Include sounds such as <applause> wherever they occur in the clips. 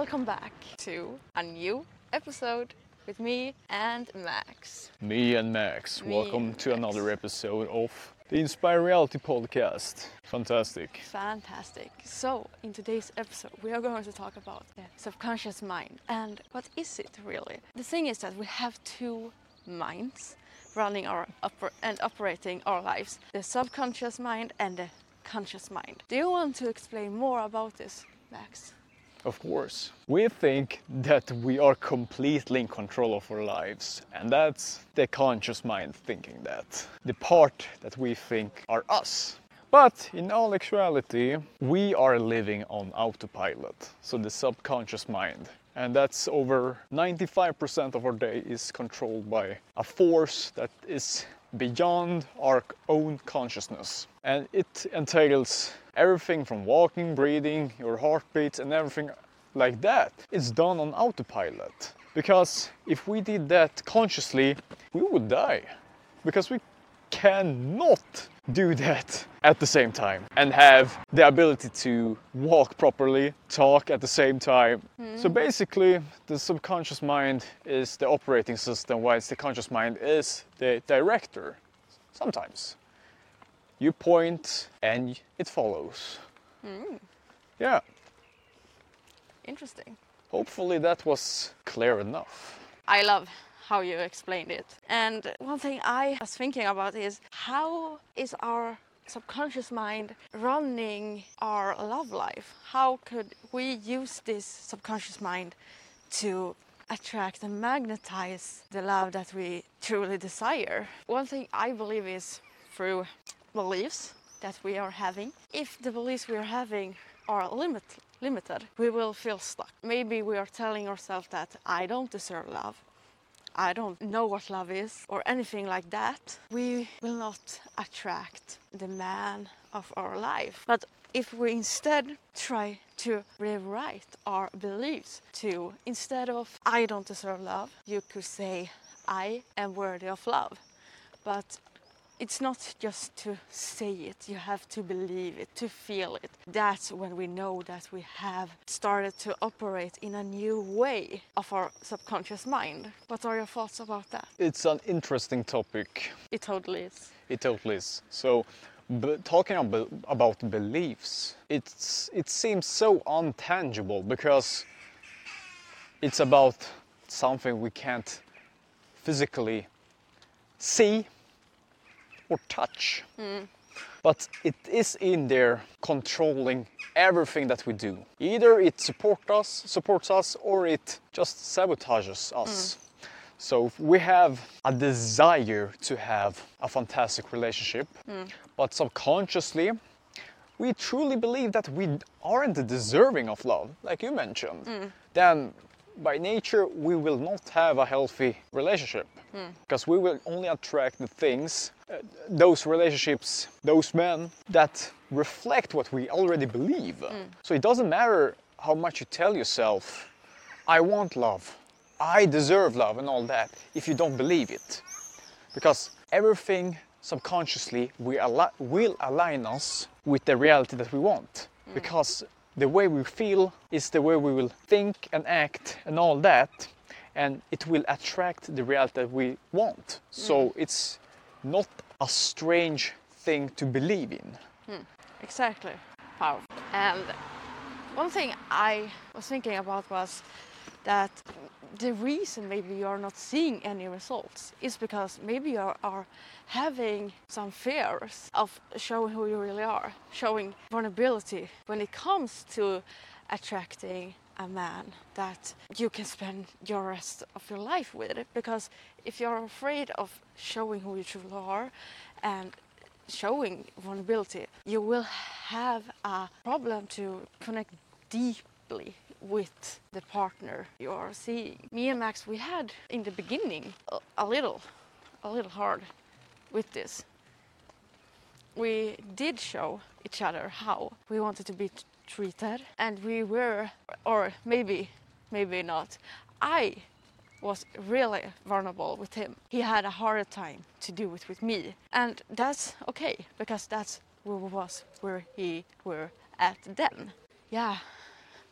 welcome back to a new episode with me and Max. Me and Max, Me welcome and to Max. another episode of the Inspire Reality podcast. Fantastic. Fantastic. So, in today's episode, we are going to talk about the subconscious mind. And what is it really? The thing is that we have two minds running our oper- and operating our lives the subconscious mind and the conscious mind. Do you want to explain more about this, Max? Of course. We think that we are completely in control of our lives, and that's the conscious mind thinking that. The part that we think are us. But in all actuality, we are living on autopilot, so the subconscious mind. And that's over 95% of our day is controlled by a force that is beyond our own consciousness. And it entails everything from walking, breathing, your heartbeats, and everything like that. It's done on autopilot. Because if we did that consciously, we would die. Because we cannot do that at the same time and have the ability to walk properly, talk at the same time. So hmm. basically, the subconscious mind is the operating system, whilst the conscious mind is the director. Sometimes you point and it follows. Hmm. Yeah, Interesting. hopefully that was clear enough. I love how you explained it. And one thing I was thinking about is how is our subconscious mind running our love life? How could we use this subconscious mind to attract and magnetize the love that we truly desire? One thing I believe is through beliefs that we are having. If the beliefs we are having are limit, limited, we will feel stuck. Maybe we are telling ourselves that I don't deserve love. I don't know what love is or anything like that. We will not attract the man of our life. But if we instead try to rewrite our beliefs to instead of I don't deserve love, you could say I am worthy of love. But it's not just to say it, you have to believe it, to feel it. That's when we know that we have started to operate in a new way of our subconscious mind. What are your thoughts about that? It's an interesting topic. It totally is. It totally is. So, b- talking ab- about beliefs, it's it seems so untangible because it's about something we can't physically see or touch. But it is in there controlling everything that we do. Either it support us, supports us or it just sabotages us. So if we have a desire to have a fantastic relationship, but subconsciously we truly believe that we aren't deserving of love, like you mentioned, then by nature we will not have a healthy relationship because we will only attract the things, those relationships, those men that reflect what we already believe. Mm. So it doesn't matter how much you tell yourself, I want love, I deserve love, and all that, if you don't believe it. Because everything subconsciously we al- will align us with the reality that we want. Mm. Because the way we feel is the way we will think and act and all that, and it will attract the reality that we want. So mm. it's not a strange thing to believe in. Hmm, exactly. Powerful. And one thing I was thinking about was that the reason maybe you are not seeing any results is because maybe you are having some fears of showing who you really are, showing vulnerability when it comes to attracting a man that you can spend your rest of your life with. Because if you're afraid of showing who you truly are and showing vulnerability, you will have a problem to connect deeply with the partner you are seeing. Me and Max, we had in the beginning a, little, a little hard with this. We did show each other how we wanted to be treated, and we were, or maybe, maybe not. I was really vulnerable with him. He had a harder time to do it with me, and that's okay because that's where was where he were at then. Yeah,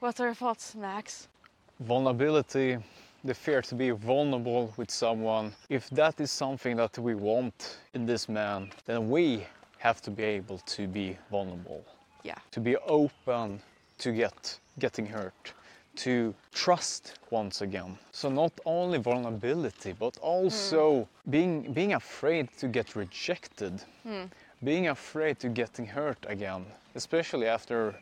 What are your thoughts, Max? vulnerability, the fear to be vulnerable with someone, if that is something that we want in this man, then we have to be able to be vulnerable, Yeah. to be open to get getting hurt, to trust once again. So not only vulnerability, but also hmm. being being afraid to get rejected, hmm. being afraid to getting hurt again, especially after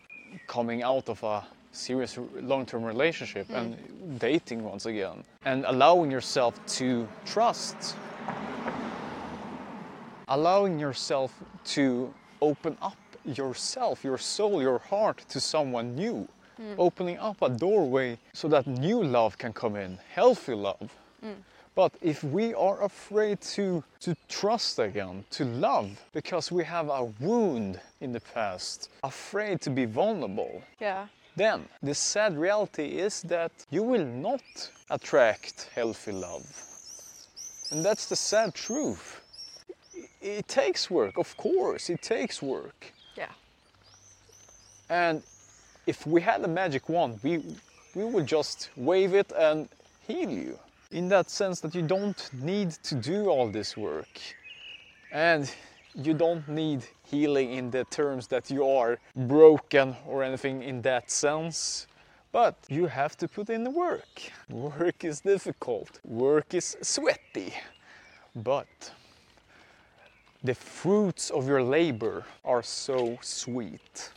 coming out of a serious long-term relationship hmm. and dating once again and allowing yourself to trust. Allowing yourself to open up yourself your soul your heart to someone new hmm. opening up a doorway so that new love can come in healthy love hmm. but if we are afraid to, to trust again, to love, because we have a wound in the past, afraid to be vulnerable, Yeah. then the sad reality is that you will not attract healthy love. And that's the sad truth. It takes work, of course, it takes work. And if we had a magic wand, we, we would just wave it and heal you. In that sense that you don't need to do all this work. And you don't need healing in the terms that you are broken or anything in that sense. But you have to put in the work. Work is difficult, work is sweaty. But the fruits of your labor are so sweet.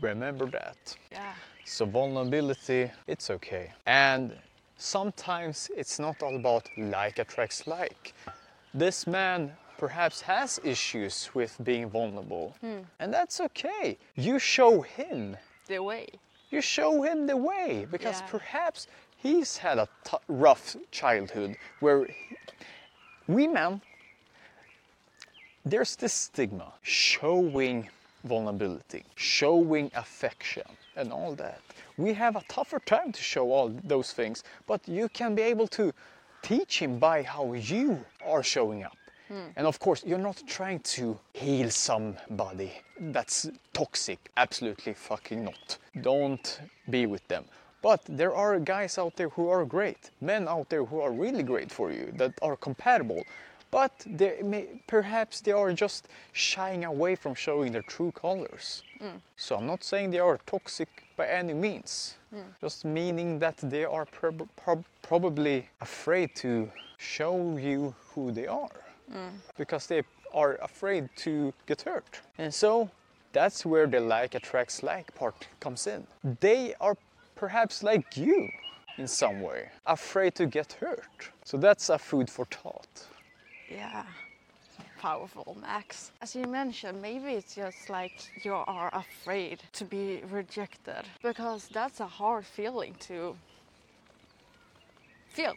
Remember that. Yeah. So vulnerability, it's okay. And sometimes it's not all about like attracts like. This man perhaps has issues with being vulnerable. Hmm. And that's okay. You show him. The way. You show him the way because Yeah. perhaps he's had a t- rough childhood where he- we men there's this stigma showing vulnerability, showing affection, and all that. We have a tougher time to show all those things, but you can be able to teach him by how you are showing up. Hmm. And of course, you're not trying to heal somebody that's toxic. Absolutely fucking not. Don't be with them. But there are guys out there who are great, men out there who are really great for you, that are compatible. But they may, perhaps they are just shying away from showing their true colors. Mm. So I'm not saying they are toxic by any means, mm. just meaning that they are prob- prob- probably afraid to show you who they are mm. because they are afraid to get hurt. And so that's where the like attracts like part comes in. They are perhaps like you in some way, afraid to get hurt. So that's a food for thought. Yeah. Powerful, Max. As you mentioned, maybe it's just like you are afraid to be rejected because that's a hard feeling to feel.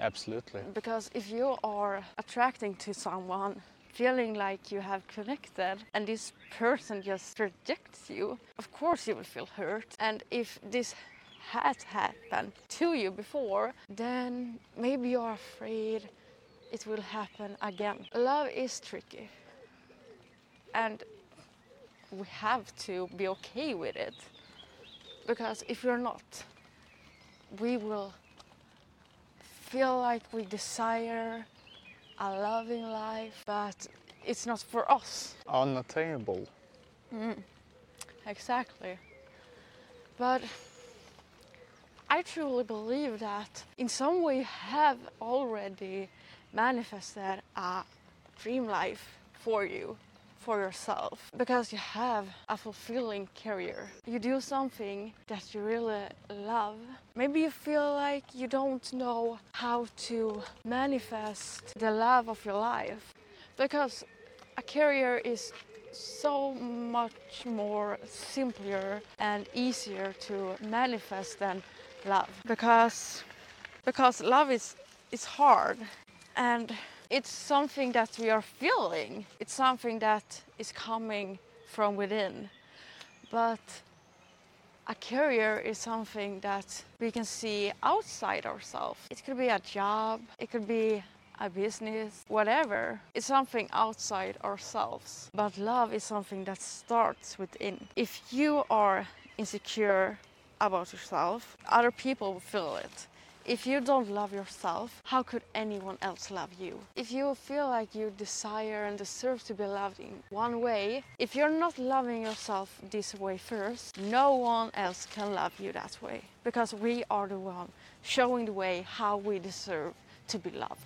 Absolutely. Because if you are attracting to someone, feeling like you have connected, and this person just rejects you, of course you will feel hurt. And if this has happened to you before, then maybe you're afraid it will happen again. Love is tricky. And we have to be okay with it. Because if you're not, we will feel like we desire a loving life, but it's not for us. Unattainable. Mm, Exactly. But I truly believe that in some way have already manifested a dream life for you, for yourself, because you have a fulfilling career. You do something that you really love. Maybe you feel like you don't know how to manifest the love of your life because a career is so much more simpler and easier to manifest than love. Because because love is is hard. And it's something that we are feeling. It's something that is coming from within. But a career is something that we can see outside ourselves. It could be a job. It could be a business, whatever. It's something outside ourselves. But love is something that starts within. If you are insecure about yourself, other people will feel it. If you don't love yourself, how could anyone else love you? If you feel like you desire and deserve to be loved in one way, if you're not loving yourself this way first, no one else can love you that way. Because we are the one showing the way how we deserve to be loved.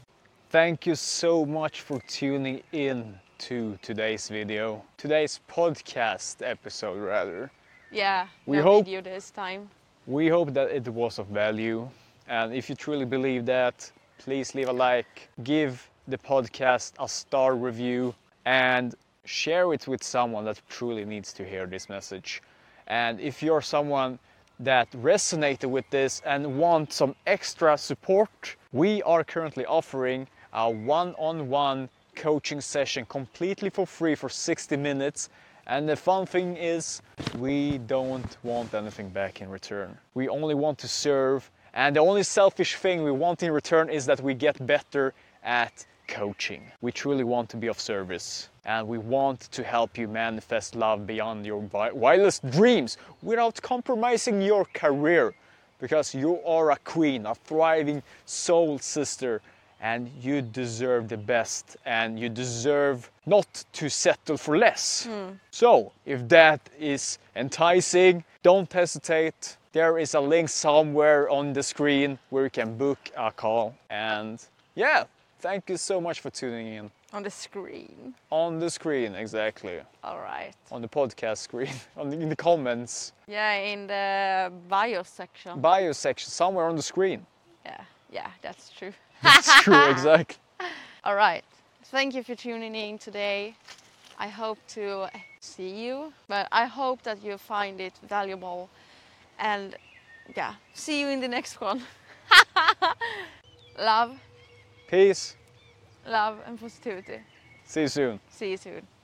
Thank you so much for tuning in to today's video, today's podcast episode rather. Yeah, We hope- video this time. We hope that it was of value. And if you truly believe that, please leave a like, give the podcast a star review, and share it with someone that truly needs to hear this message. And if you're someone that resonated with this and want some extra support, we are currently offering a one on one coaching session completely for free for 60 minutes. And the fun thing is, we don't want anything back in return. We only want to serve, and the only selfish thing we want in return is that we get better at coaching. We truly want to be of service, and we want to help you manifest love beyond your wi- wildest dreams without compromising your career. Because you are a queen, a thriving soul sister, and you deserve the best, and you deserve not to settle for less. Hmm. So, if that is enticing, don't hesitate. There is a link somewhere on the screen where you can book a call. And yeah, thank you so much for tuning in. On the screen. On the screen, exactly. All right. On the podcast screen, <laughs> on the, in the comments, Yeah, in the bio section. bio section, somewhere on the screen. yeah, yeah, that's true. <laughs> That's true, exactly. <laughs> All right. Thank you for tuning in today. I hope to see you, but I hope that you find it valuable. And yeah, see you in the next one. <laughs> love, Peace. love, and positivity. See you soon. See you soon.